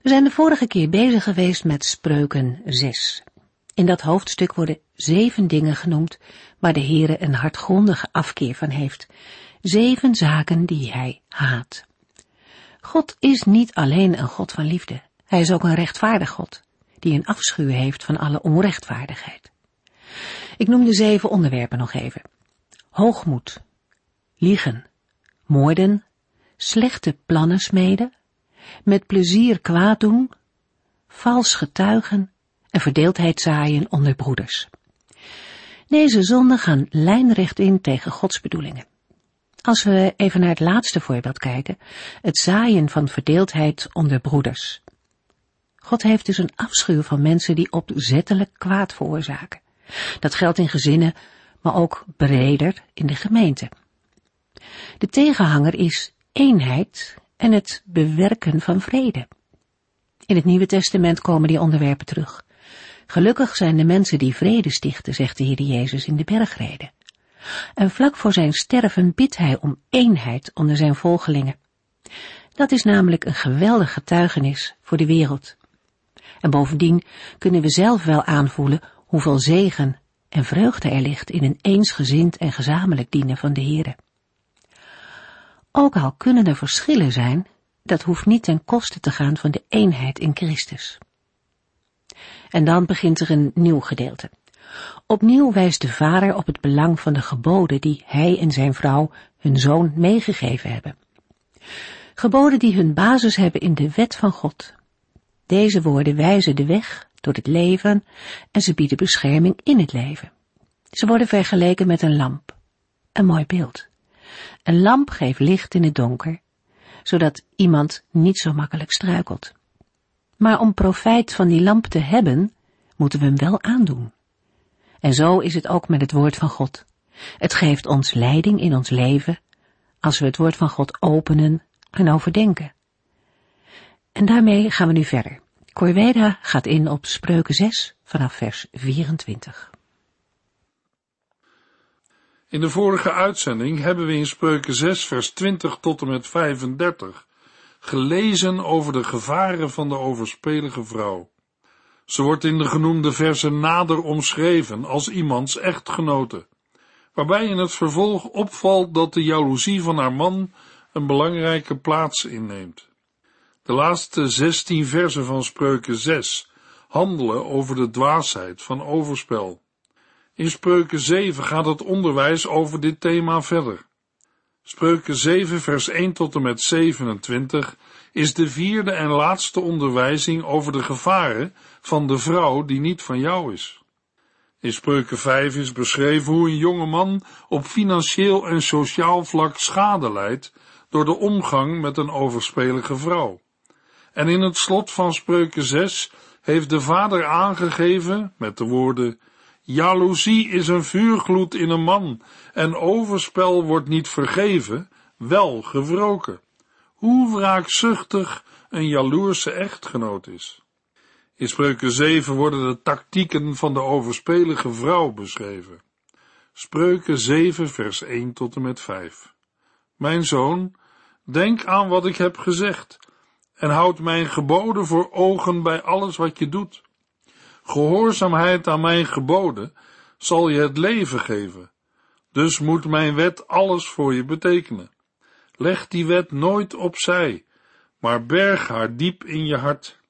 We zijn de vorige keer bezig geweest met Spreuken 6. In dat hoofdstuk worden zeven dingen genoemd waar de Heere een hartgrondige afkeer van heeft. Zeven zaken die hij haat. God is niet alleen een God van liefde. Hij is ook een rechtvaardig God, die een afschuw heeft van alle onrechtvaardigheid. Ik noem de zeven onderwerpen nog even. Hoogmoed, liegen, moorden, slechte plannen smeden, met plezier kwaad doen, vals getuigen en verdeeldheid zaaien onder broeders. Deze zonden gaan lijnrecht in tegen Gods bedoelingen. Als we even naar het laatste voorbeeld kijken, het zaaien van verdeeldheid onder broeders. God heeft dus een afschuw van mensen die opzettelijk kwaad veroorzaken. Dat geldt in gezinnen, maar ook breder in de gemeente. De tegenhanger is eenheid en het bewerken van vrede. In het Nieuwe Testament komen die onderwerpen terug. Gelukkig zijn de mensen die vrede stichten, zegt de Heer Jezus in de bergreden. En vlak voor zijn sterven bidt hij om eenheid onder zijn volgelingen. Dat is namelijk een geweldig getuigenis voor de wereld. En bovendien kunnen we zelf wel aanvoelen hoeveel zegen en vreugde er ligt in een eensgezind en gezamenlijk dienen van de Heere. Ook al kunnen er verschillen zijn, dat hoeft niet ten koste te gaan van de eenheid in Christus. En dan begint er een nieuw gedeelte. Opnieuw wijst de vader op het belang van de geboden die hij en zijn vrouw hun zoon meegegeven hebben. Geboden die hun basis hebben in de wet van God. Deze woorden wijzen de weg door het leven en ze bieden bescherming in het leven. Ze worden vergeleken met een lamp. Een mooi beeld. Een lamp geeft licht in het donker, zodat iemand niet zo makkelijk struikelt. Maar om profijt van die lamp te hebben, moeten we hem wel aandoen. En zo is het ook met het woord van God. Het geeft ons leiding in ons leven als we het woord van God openen en overdenken. En daarmee gaan we nu verder. Corveda gaat in op Spreuken 6 vanaf vers 24. In de vorige uitzending hebben we in Spreuken 6 vers 20 tot en met 35 gelezen over de gevaren van de overspelige vrouw. Ze wordt in de genoemde versen nader omschreven als iemands echtgenote, waarbij in het vervolg opvalt dat de jaloezie van haar man een belangrijke plaats inneemt. De laatste zestien versen van Spreuken 6 handelen over de dwaasheid van overspel. In Spreuken 7 gaat het onderwijs over dit thema verder. Spreuken 7 vers 1 tot en met 27 is de vierde en laatste onderwijzing over de gevaren van de vrouw die niet van jou is. In Spreuken 5 is beschreven hoe een jonge man op financieel en sociaal vlak schade leidt door de omgang met een overspelige vrouw. En in het slot van Spreuken 6 heeft de vader aangegeven met de woorden Jaloezie is een vuurgloed in een man en overspel wordt niet vergeven, wel gewroken. Hoe wraakzuchtig een jaloerse echtgenoot is. In Spreuken 7 worden de tactieken van de overspelige vrouw beschreven. Spreuken 7 vers 1 tot en met 5. Mijn zoon, denk aan wat ik heb gezegd en houd mijn geboden voor ogen bij alles wat je doet. Gehoorzaamheid aan mijn geboden zal je het leven geven. Dus moet mijn wet alles voor je betekenen. Leg die wet nooit opzij, maar berg haar diep in je hart.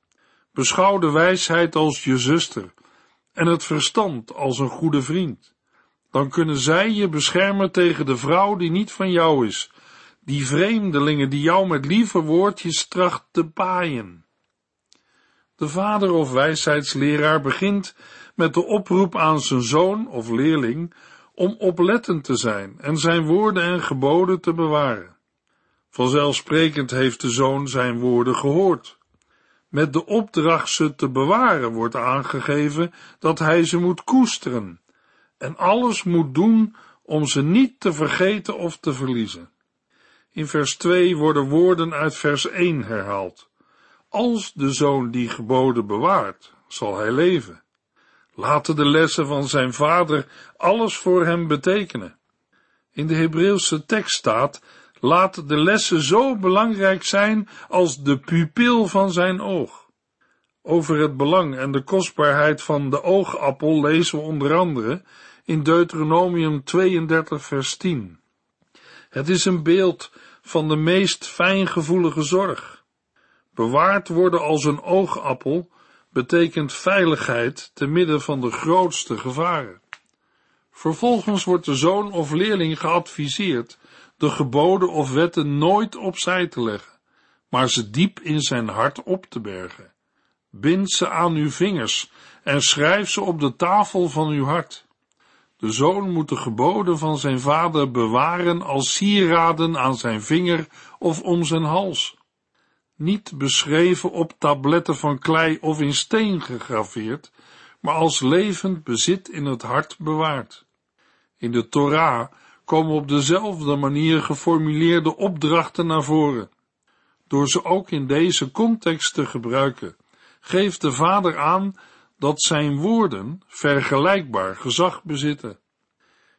Beschouw de wijsheid als je zuster en het verstand als een goede vriend. Dan kunnen zij je beschermen tegen de vrouw die niet van jou is, die vreemdelingen die jou met lieve woordjes tracht te paaien. De vader of wijsheidsleraar begint met de oproep aan zijn zoon of leerling om oplettend te zijn en zijn woorden en geboden te bewaren. Vanzelfsprekend heeft de zoon zijn woorden gehoord. Met de opdracht ze te bewaren wordt aangegeven dat hij ze moet koesteren en alles moet doen om ze niet te vergeten of te verliezen. In vers 2 worden woorden uit vers 1 herhaald. Als de zoon die geboden bewaart, zal hij leven. Laten de lessen van zijn vader alles voor hem betekenen. In de Hebreeuwse tekst staat, laat de lessen zo belangrijk zijn als de pupil van zijn oog. Over het belang en de kostbaarheid van de oogappel lezen we onder andere in Deuteronomium 32 vers 10. Het is een beeld van de meest fijngevoelige zorg. Bewaard worden als een oogappel betekent veiligheid te midden van de grootste gevaren. Vervolgens wordt de zoon of leerling geadviseerd de geboden of wetten nooit opzij te leggen, maar ze diep in zijn hart op te bergen. Bind ze aan uw vingers en schrijf ze op de tafel van uw hart. De zoon moet de geboden van zijn vader bewaren als sieraden aan zijn vinger of om zijn hals. Niet beschreven op tabletten van klei of in steen gegraveerd, maar als levend bezit in het hart bewaard. In de Torah komen op dezelfde manier geformuleerde opdrachten naar voren. Door ze ook in deze context te gebruiken, geeft de vader aan dat zijn woorden vergelijkbaar gezag bezitten.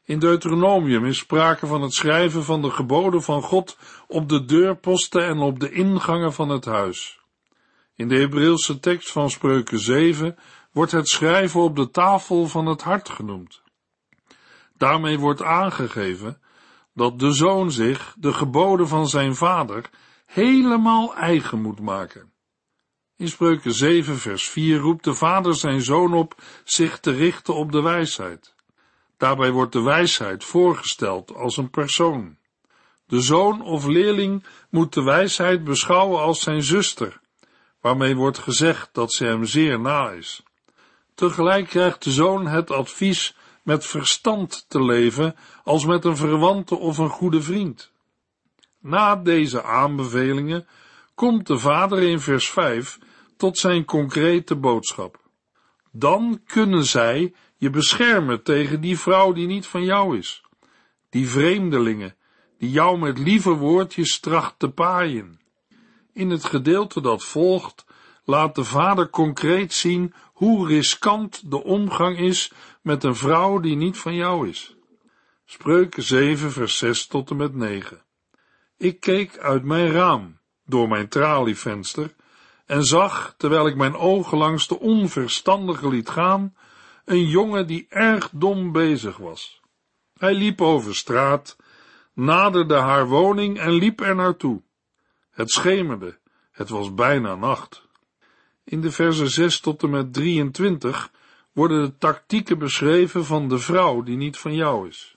In Deuteronomium is sprake van het schrijven van de geboden van God op de deurposten en op de ingangen van het huis. In de Hebreeuwse tekst van Spreuken 7 wordt het schrijven op de tafel van het hart genoemd. Daarmee wordt aangegeven dat de zoon zich de geboden van zijn vader helemaal eigen moet maken. In Spreuken 7 vers 4 roept de vader zijn zoon op zich te richten op de wijsheid. Daarbij wordt de wijsheid voorgesteld als een persoon. De zoon of leerling moet de wijsheid beschouwen als zijn zuster, waarmee wordt gezegd dat ze hem zeer na is. Tegelijk krijgt de zoon het advies met verstand te leven als met een verwante of een goede vriend. Na deze aanbevelingen komt de vader in vers 5 tot zijn concrete boodschap. Dan kunnen zij je beschermen tegen die vrouw die niet van jou is, die vreemdelingen, die jou met lieve woordjes tracht te paaien. In het gedeelte dat volgt, laat de vader concreet zien hoe riskant de omgang is met een vrouw die niet van jou is. Spreuken 7 vers 6 tot en met 9. Ik keek uit mijn raam, door mijn tralievenster, en zag, terwijl ik mijn ogen langs de onverstandige liet gaan, een jongen die erg dom bezig was. Hij liep over straat, naderde haar woning en liep er naartoe. Het schemerde, het was bijna nacht. In de versen 6 tot en met 23 worden de tactieken beschreven van de vrouw die niet van jou is.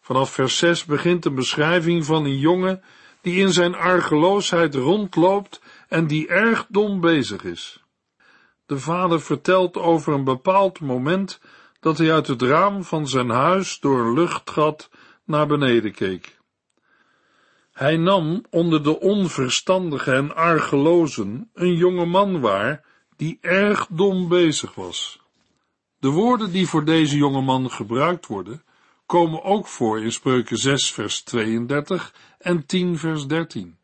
Vanaf vers 6 begint een beschrijving van een jongen die in zijn argeloosheid rondloopt en die erg dom bezig is. De vader vertelt over een bepaald moment dat hij uit het raam van zijn huis door een luchtgat naar beneden keek. Hij nam onder de onverstandige en argelozen een jonge man waar die erg dom bezig was. De woorden die voor deze jonge man gebruikt worden, komen ook voor in Spreuken 6 vers 32 en 10 vers 13.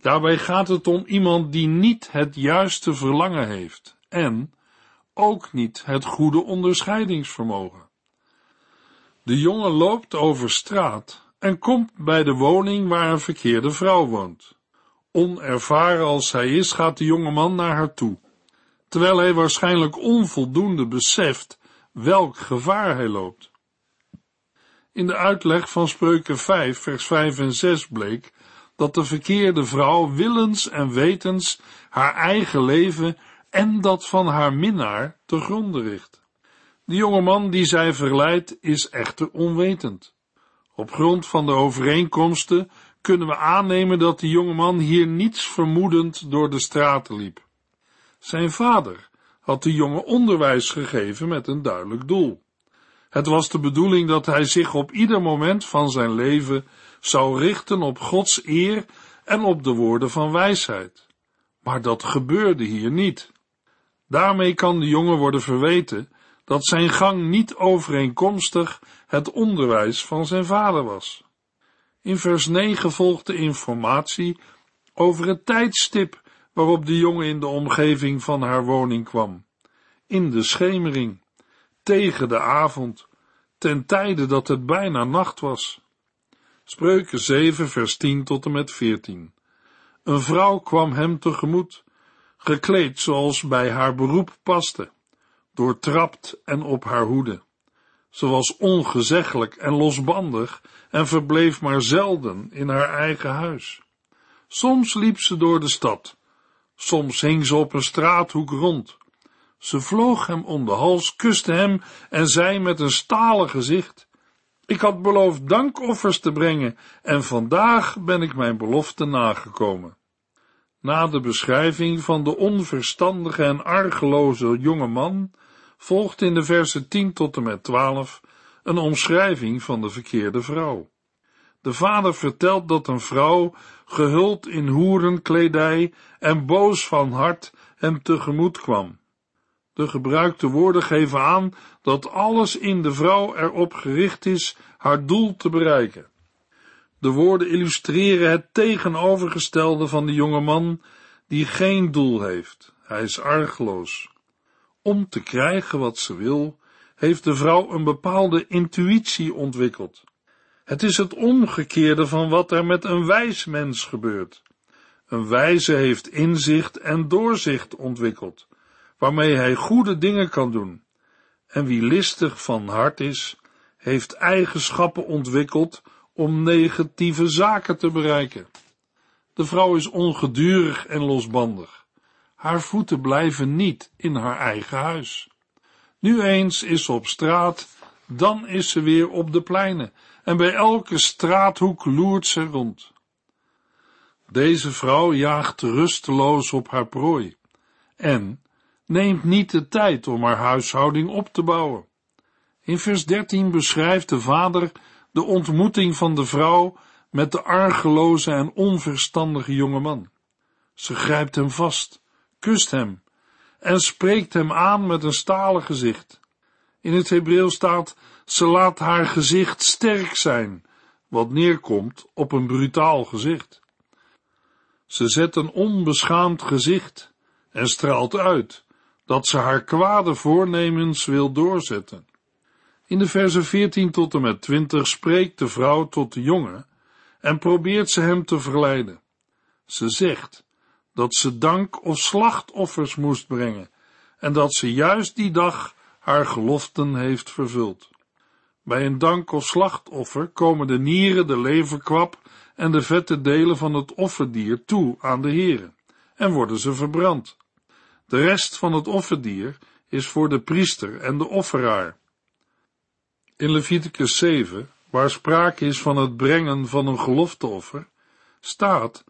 Daarbij gaat het om iemand die niet het juiste verlangen heeft en ook niet het goede onderscheidingsvermogen. De jongen loopt over straat en komt bij de woning waar een verkeerde vrouw woont. Onervaren als hij is, gaat de jonge man naar haar toe, terwijl hij waarschijnlijk onvoldoende beseft welk gevaar hij loopt. In de uitleg van Spreuken 5, vers 5 en 6 bleek dat de verkeerde vrouw willens en wetens haar eigen leven en dat van haar minnaar te gronde richt. De jonge man die zij verleidt is echter onwetend. Op grond van de overeenkomsten kunnen we aannemen dat de jonge man hier niets vermoedend door de straten liep. Zijn vader had de jongen onderwijs gegeven met een duidelijk doel. Het was de bedoeling dat hij zich op ieder moment van zijn leven zou richten op Gods eer en op de woorden van wijsheid. Maar dat gebeurde hier niet. Daarmee kan de jongen worden verweten dat zijn gang niet overeenkomstig het onderwijs van zijn vader was. In vers 9 volgt de informatie over het tijdstip waarop de jongen in de omgeving van haar woning kwam. In de schemering, tegen de avond, ten tijde dat het bijna nacht was. Spreuken 7 vers 10 tot en met 14. Een vrouw kwam hem tegemoet, gekleed zoals bij haar beroep paste, doortrapt en op haar hoede. Ze was ongezeggelijk en losbandig en verbleef maar zelden in haar eigen huis. Soms liep ze door de stad, soms hing ze op een straathoek rond. Ze vloog hem om de hals, kuste hem en zei met een stalen gezicht: Ik had beloofd dankoffers te brengen en vandaag ben ik mijn belofte nagekomen. Na de beschrijving van de onverstandige en argeloze jonge man volgt in de versen 10 tot en met 12 een omschrijving van de verkeerde vrouw. De vader vertelt dat een vrouw, gehuld in hoerenkledij en boos van hart, hem tegemoet kwam. De gebruikte woorden geven aan dat alles in de vrouw erop gericht is haar doel te bereiken. De woorden illustreren het tegenovergestelde van de jonge man die geen doel heeft. Hij is argeloos. Om te krijgen wat ze wil, heeft de vrouw een bepaalde intuïtie ontwikkeld. Het is het omgekeerde van wat er met een wijs mens gebeurt. Een wijze heeft inzicht en doorzicht ontwikkeld, waarmee hij goede dingen kan doen. En wie listig van hart is, heeft eigenschappen ontwikkeld om negatieve zaken te bereiken. De vrouw is ongedurig en losbandig. Haar voeten blijven niet in haar eigen huis. Nu eens is ze op straat, dan is ze weer op de pleinen, en bij elke straathoek loert ze rond. Deze vrouw jaagt rusteloos op haar prooi en neemt niet de tijd om haar huishouding op te bouwen. In vers 13 beschrijft de vader de ontmoeting van de vrouw met de argeloze en onverstandige jonge man. Ze grijpt hem vast, kust hem en spreekt hem aan met een stalen gezicht. In het Hebreeuws staat, ze laat haar gezicht sterk zijn, wat neerkomt op een brutaal gezicht. Ze zet een onbeschaamd gezicht en straalt uit dat ze haar kwade voornemens wil doorzetten. In de versen 14 tot en met 20 spreekt de vrouw tot de jongen en probeert ze hem te verleiden. Ze zegt dat ze dank of slachtoffers moest brengen en dat ze juist die dag haar geloften heeft vervuld. Bij een dank of slachtoffer komen de nieren, de leverkwap en de vette delen van het offerdier toe aan de heren en worden ze verbrand. De rest van het offerdier is voor de priester en de offeraar. In Leviticus 7, waar sprake is van het brengen van een gelofteoffer, staat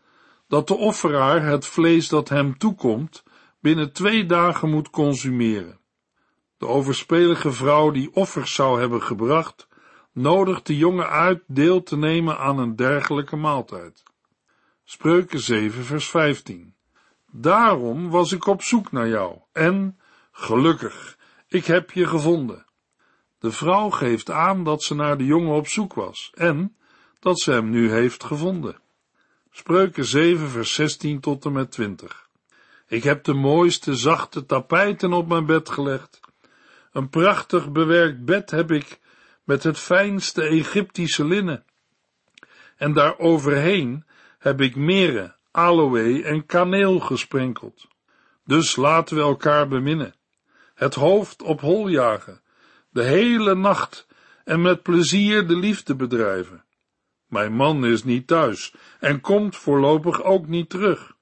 dat de offeraar het vlees dat hem toekomt binnen twee dagen moet consumeren. De overspelige vrouw die offers zou hebben gebracht, nodigt de jongen uit deel te nemen aan een dergelijke maaltijd. Spreuken 7 vers 15 Daarom was ik op zoek naar jou, en, gelukkig, ik heb je gevonden. De vrouw geeft aan dat ze naar de jongen op zoek was, en dat ze hem nu heeft gevonden. Spreuken 7 vers 16 tot en met 20 Ik heb de mooiste zachte tapijten op mijn bed gelegd. Een prachtig bewerkt bed heb ik met het fijnste Egyptische linnen. En daar overheen heb ik meren, aloë en kaneel gesprenkeld. Dus laten we elkaar beminnen, het hoofd op hol jagen, de hele nacht en met plezier de liefde bedrijven. Mijn man is niet thuis en komt voorlopig ook niet terug.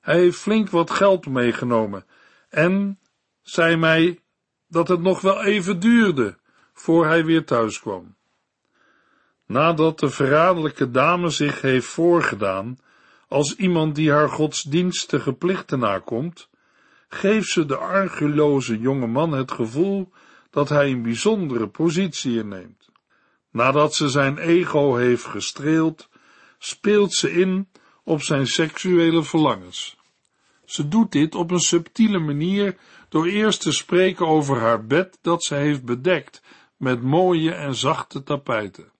Hij heeft flink wat geld meegenomen en zei mij dat het nog wel even duurde voor hij weer thuis kwam. Nadat de verraderlijke dame zich heeft voorgedaan als iemand die haar godsdienstige plichten nakomt, geeft ze de argeloze jonge man het gevoel dat hij een bijzondere positie inneemt. Nadat ze zijn ego heeft gestreeld, speelt ze in op zijn seksuele verlangens. Ze doet dit op een subtiele manier door eerst te spreken over haar bed dat ze heeft bedekt met mooie en zachte tapijten.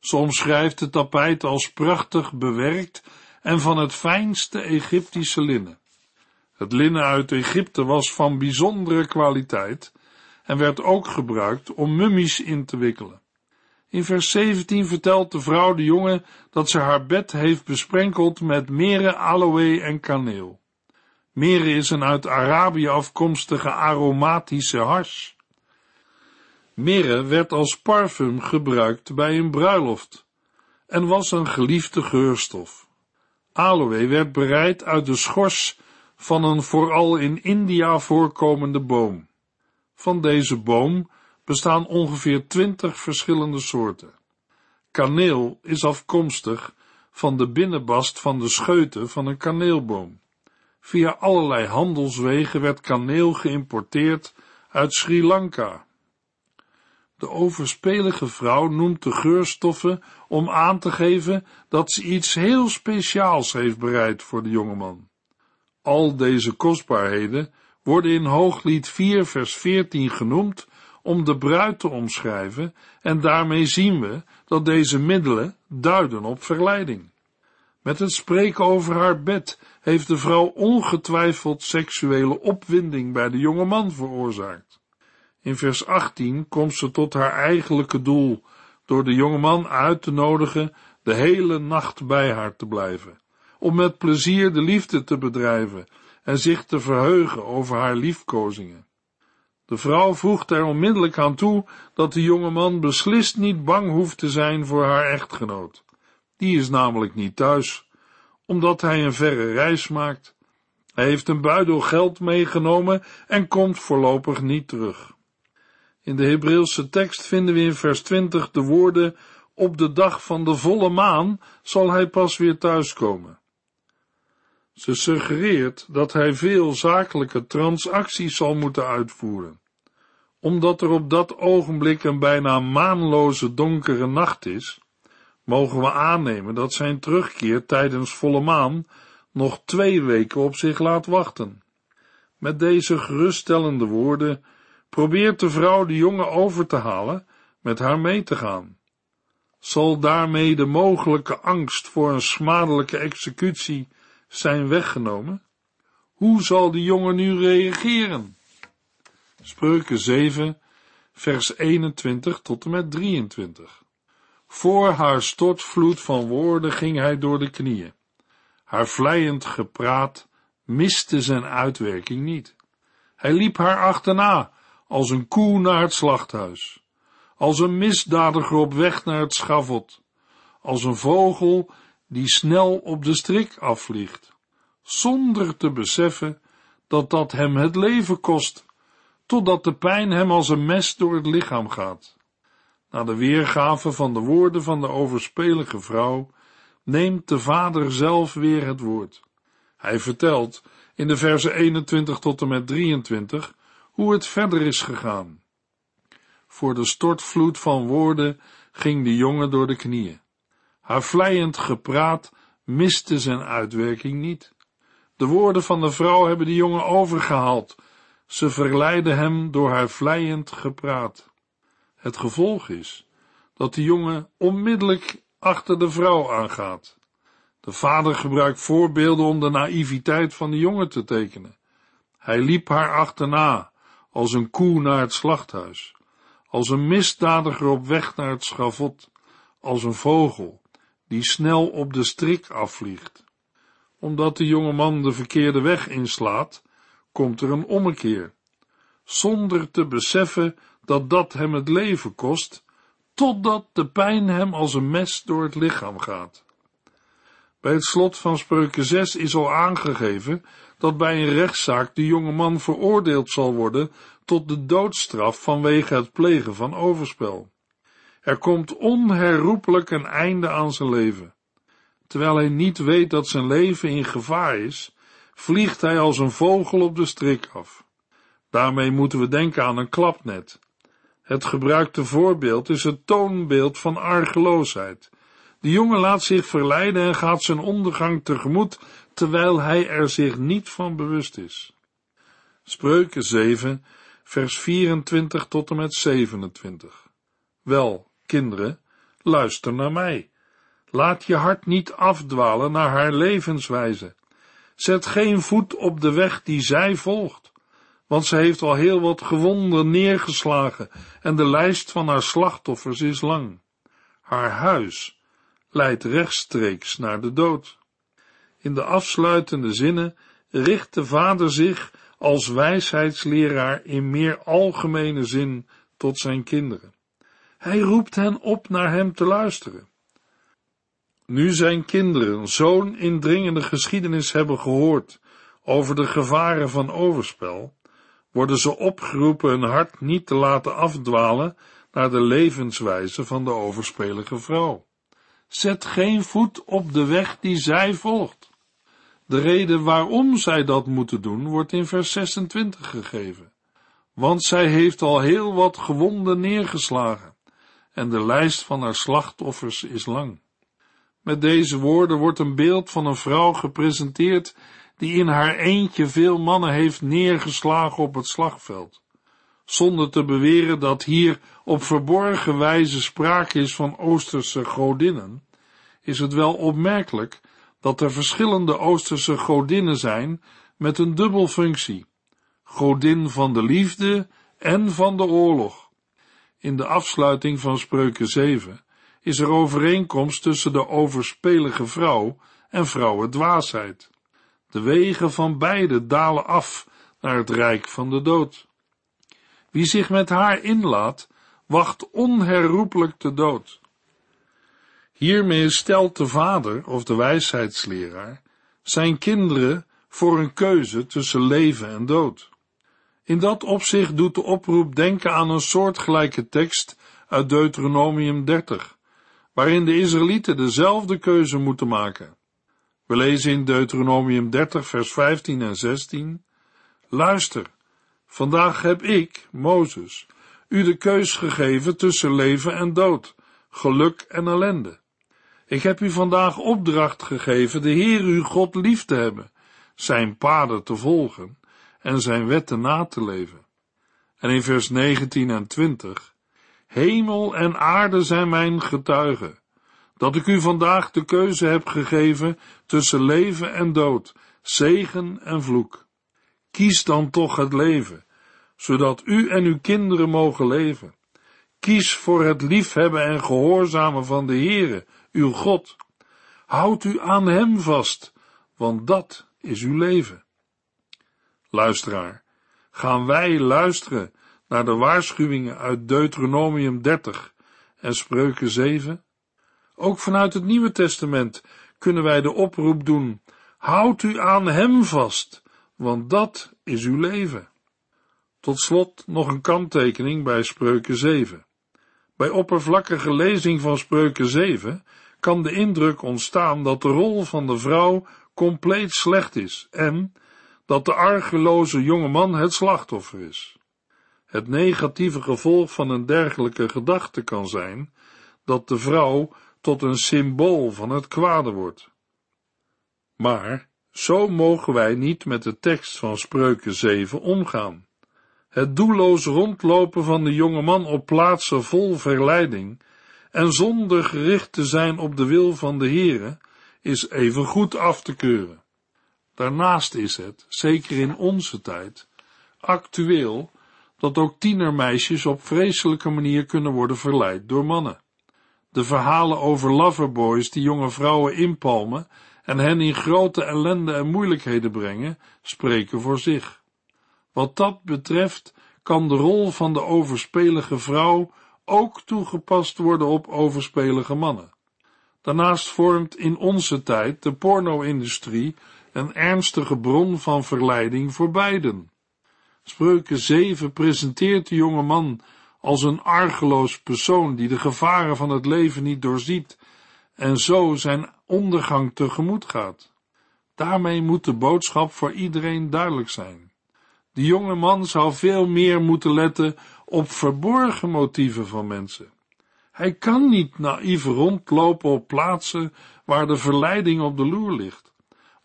Ze omschrijft de tapijt als prachtig bewerkt en van het fijnste Egyptische linnen. Het linnen uit Egypte was van bijzondere kwaliteit en werd ook gebruikt om mummies in te wikkelen. In vers 17 vertelt de vrouw de jongen dat ze haar bed heeft besprenkeld met meren, aloe en kaneel. Meren is een uit Arabië afkomstige aromatische hars. Mirre werd als parfum gebruikt bij een bruiloft en was een geliefde geurstof. Aloe werd bereid uit de schors van een vooral in India voorkomende boom. Van deze boom bestaan ongeveer twintig verschillende soorten. Kaneel is afkomstig van de binnenbast van de scheuten van een kaneelboom. Via allerlei handelswegen werd kaneel geïmporteerd uit Sri Lanka. De overspelige vrouw noemt de geurstoffen om aan te geven dat ze iets heel speciaals heeft bereid voor de jongeman. Al deze kostbaarheden worden in Hooglied 4 vers 14 genoemd om de bruid te omschrijven en daarmee zien we dat deze middelen duiden op verleiding. Met het spreken over haar bed heeft de vrouw ongetwijfeld seksuele opwinding bij de jonge man veroorzaakt. In vers 18 komt ze tot haar eigenlijke doel door de jonge man uit te nodigen de hele nacht bij haar te blijven, om met plezier de liefde te bedrijven en zich te verheugen over haar liefkozingen. De vrouw voegt er onmiddellijk aan toe dat de jonge man beslist niet bang hoeft te zijn voor haar echtgenoot. Die is namelijk niet thuis, omdat hij een verre reis maakt. Hij heeft een buidel geld meegenomen en komt voorlopig niet terug. In de Hebreeuwse tekst vinden we in vers 20 de woorden op de dag van de volle maan zal hij pas weer thuiskomen. Ze suggereert dat hij veel zakelijke transacties zal moeten uitvoeren. Omdat er op dat ogenblik een bijna maanloze donkere nacht is, mogen we aannemen dat zijn terugkeer tijdens volle maan nog twee weken op zich laat wachten. Met deze geruststellende woorden probeert de vrouw de jongen over te halen met haar mee te gaan. Zal daarmee de mogelijke angst voor een smadelijke executie zijn weggenomen? Hoe zal de jongen nu reageren? Spreuken 7, vers 21 tot en met 23. Voor haar stortvloed van woorden ging hij door de knieën. Haar vleiend gepraat miste zijn uitwerking niet. Hij liep haar achterna, als een koe naar het slachthuis, als een misdadiger op weg naar het schavot, als een vogel die snel op de strik afvliegt, zonder te beseffen dat dat hem het leven kost, totdat de pijn hem als een mes door het lichaam gaat. Na de weergave van de woorden van de overspelige vrouw, neemt de vader zelf weer het woord. Hij vertelt in de versen 21 tot en met 23 hoe het verder is gegaan. Voor de stortvloed van woorden ging de jongen door de knieën. Haar vleiend gepraat miste zijn uitwerking niet. De woorden van de vrouw hebben de jongen overgehaald. Ze verleiden hem door haar vleiend gepraat. Het gevolg is dat de jongen onmiddellijk achter de vrouw aangaat. De vader gebruikt voorbeelden om de naïviteit van de jongen te tekenen. Hij liep haar achterna, als een koe naar het slachthuis, als een misdadiger op weg naar het schavot, als een vogel die snel op de strik afvliegt. Omdat de jonge man de verkeerde weg inslaat, komt er een ommekeer, zonder te beseffen dat dat hem het leven kost, totdat de pijn hem als een mes door het lichaam gaat. Bij het slot van spreuken 6 is al aangegeven dat bij een rechtszaak de jonge man veroordeeld zal worden tot de doodstraf vanwege het plegen van overspel. Er komt onherroepelijk een einde aan zijn leven. Terwijl hij niet weet dat zijn leven in gevaar is, vliegt hij als een vogel op de strik af. Daarmee moeten we denken aan een klapnet. Het gebruikte voorbeeld is het toonbeeld van argeloosheid. De jongen laat zich verleiden en gaat zijn ondergang tegemoet terwijl hij er zich niet van bewust is. Spreuken 7, vers 24 tot en met 27. Wel, kinderen, luister naar mij. Laat je hart niet afdwalen naar haar levenswijze. Zet geen voet op de weg die zij volgt, want ze heeft al heel wat gewonden neergeslagen en de lijst van haar slachtoffers is lang. Haar huis leidt rechtstreeks naar de dood. In de afsluitende zinnen richt de vader zich als wijsheidsleraar in meer algemene zin tot zijn kinderen. Hij roept hen op naar hem te luisteren. Nu zijn kinderen zo'n indringende geschiedenis hebben gehoord over de gevaren van overspel, worden ze opgeroepen hun hart niet te laten afdwalen naar de levenswijze van de overspelige vrouw. Zet geen voet op de weg die zij volgt. De reden waarom zij dat moeten doen, wordt in vers 26 gegeven. Want zij heeft al heel wat gewonden neergeslagen, en de lijst van haar slachtoffers is lang. Met deze woorden wordt een beeld van een vrouw gepresenteerd die in haar eentje veel mannen heeft neergeslagen op het slagveld. Zonder te beweren dat hier op verborgen wijze sprake is van Oosterse godinnen, is het wel opmerkelijk dat er verschillende Oosterse godinnen zijn met een dubbelfunctie, godin van de liefde en van de oorlog. In de afsluiting van Spreuken 7 is er overeenkomst tussen de overspelige vrouw en vrouwendwaasheid. De wegen van beide dalen af naar het rijk van de dood. Wie zich met haar inlaat, wacht onherroepelijk de dood. Hiermee stelt de vader of de wijsheidsleraar zijn kinderen voor een keuze tussen leven en dood. In dat opzicht doet de oproep denken aan een soortgelijke tekst uit Deuteronomium 30, waarin de Israëlieten dezelfde keuze moeten maken. We lezen in Deuteronomium 30, vers 15 en 16: Luister, vandaag heb ik, Mozes, u de keus gegeven tussen leven en dood, geluk en ellende. Ik heb u vandaag opdracht gegeven de Heer uw God lief te hebben, zijn paden te volgen en zijn wetten na te leven. En in vers 19 en 20, Hemel en aarde zijn mijn getuigen, dat ik u vandaag de keuze heb gegeven tussen leven en dood, zegen en vloek. Kies dan toch het leven, zodat u en uw kinderen mogen leven. Kies voor het liefhebben en gehoorzamen van de Heere, uw God. Houd u aan Hem vast, want dat is uw leven. Luisteraar, gaan wij luisteren naar de waarschuwingen uit Deuteronomium 30 en Spreuken 7? Ook vanuit het Nieuwe Testament kunnen wij de oproep doen: houd u aan Hem vast, want dat is uw leven. Tot slot nog een kanttekening bij Spreuken 7. Bij oppervlakkige lezing van Spreuken 7 kan de indruk ontstaan dat de rol van de vrouw compleet slecht is en dat de argeloze jonge man het slachtoffer is. Het negatieve gevolg van een dergelijke gedachte kan zijn dat de vrouw tot een symbool van het kwade wordt. Maar zo mogen wij niet met de tekst van Spreuken 7 omgaan. Het doelloos rondlopen van de jonge man op plaatsen vol verleiding en zonder gericht te zijn op de wil van de Heere, is even goed af te keuren. Daarnaast is het, zeker in onze tijd, actueel dat ook tienermeisjes op vreselijke manier kunnen worden verleid door mannen. De verhalen over loverboys die jonge vrouwen inpalmen en hen in grote ellende en moeilijkheden brengen, spreken voor zich. Wat dat betreft kan de rol van de overspelige vrouw ook toegepast worden op overspelige mannen. Daarnaast vormt in onze tijd de porno-industrie een ernstige bron van verleiding voor beiden. Spreuken 7 presenteert de jonge man als een argeloos persoon die de gevaren van het leven niet doorziet en zo zijn ondergang tegemoet gaat. Daarmee moet de boodschap voor iedereen duidelijk zijn. De jonge man zou veel meer moeten letten op verborgen motieven van mensen. Hij kan niet naïef rondlopen op plaatsen waar de verleiding op de loer ligt.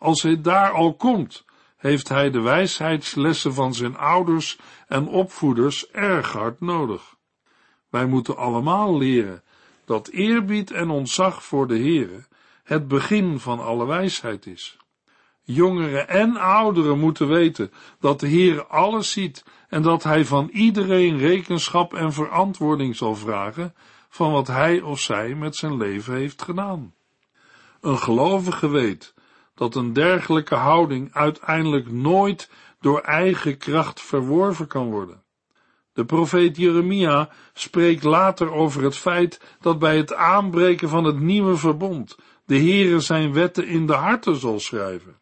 Als hij daar al komt, heeft hij de wijsheidslessen van zijn ouders en opvoeders erg hard nodig. Wij moeten allemaal leren dat eerbied en ontzag voor de Heere het begin van alle wijsheid is. Jongeren en ouderen moeten weten dat de Heer alles ziet en dat Hij van iedereen rekenschap en verantwoording zal vragen van wat hij of zij met zijn leven heeft gedaan. Een gelovige weet dat een dergelijke houding uiteindelijk nooit door eigen kracht verworven kan worden. De profeet Jeremia spreekt later over het feit dat bij het aanbreken van het nieuwe verbond de Heere zijn wetten in de harten zal schrijven.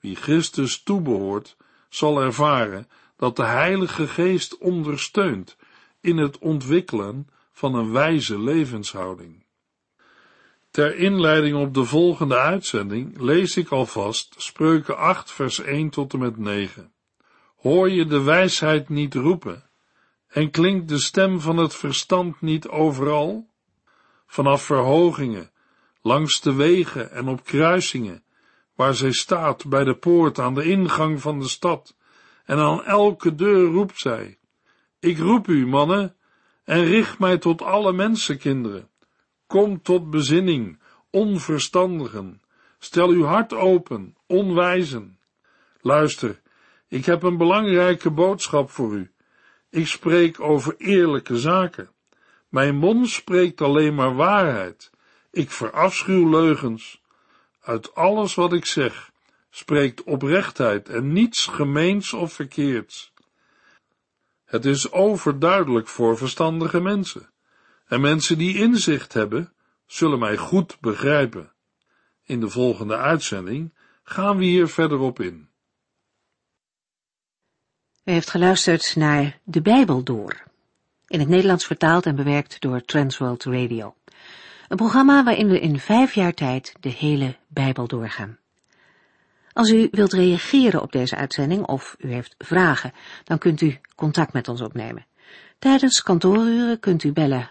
Wie Christus toebehoort, zal ervaren dat de Heilige Geest ondersteunt in het ontwikkelen van een wijze levenshouding. Ter inleiding op de volgende uitzending lees ik alvast Spreuken 8 vers 1 tot en met 9. Hoor je de wijsheid niet roepen en klinkt de stem van het verstand niet overal? Vanaf verhogingen, langs de wegen en op kruisingen, waar zij staat bij de poort aan de ingang van de stad, en aan elke deur roept zij, ik roep u, mannen, en richt mij tot alle mensenkinderen. Kom tot bezinning, onverstandigen. Stel uw hart open, onwijzen. Luister, ik heb een belangrijke boodschap voor u. Ik spreek over eerlijke zaken. Mijn mond spreekt alleen maar waarheid. Ik verafschuw leugens. Uit alles wat ik zeg spreekt oprechtheid en niets gemeens of verkeerds. Het is overduidelijk voor verstandige mensen. En mensen die inzicht hebben, zullen mij goed begrijpen. In de volgende uitzending gaan we hier verder op in. U heeft geluisterd naar De Bijbel Door, in het Nederlands vertaald en bewerkt door Transworld Radio. Een programma waarin we in vijf jaar tijd de hele Bijbel doorgaan. Als u wilt reageren op deze uitzending of u heeft vragen, dan kunt u contact met ons opnemen. Tijdens kantooruren kunt u bellen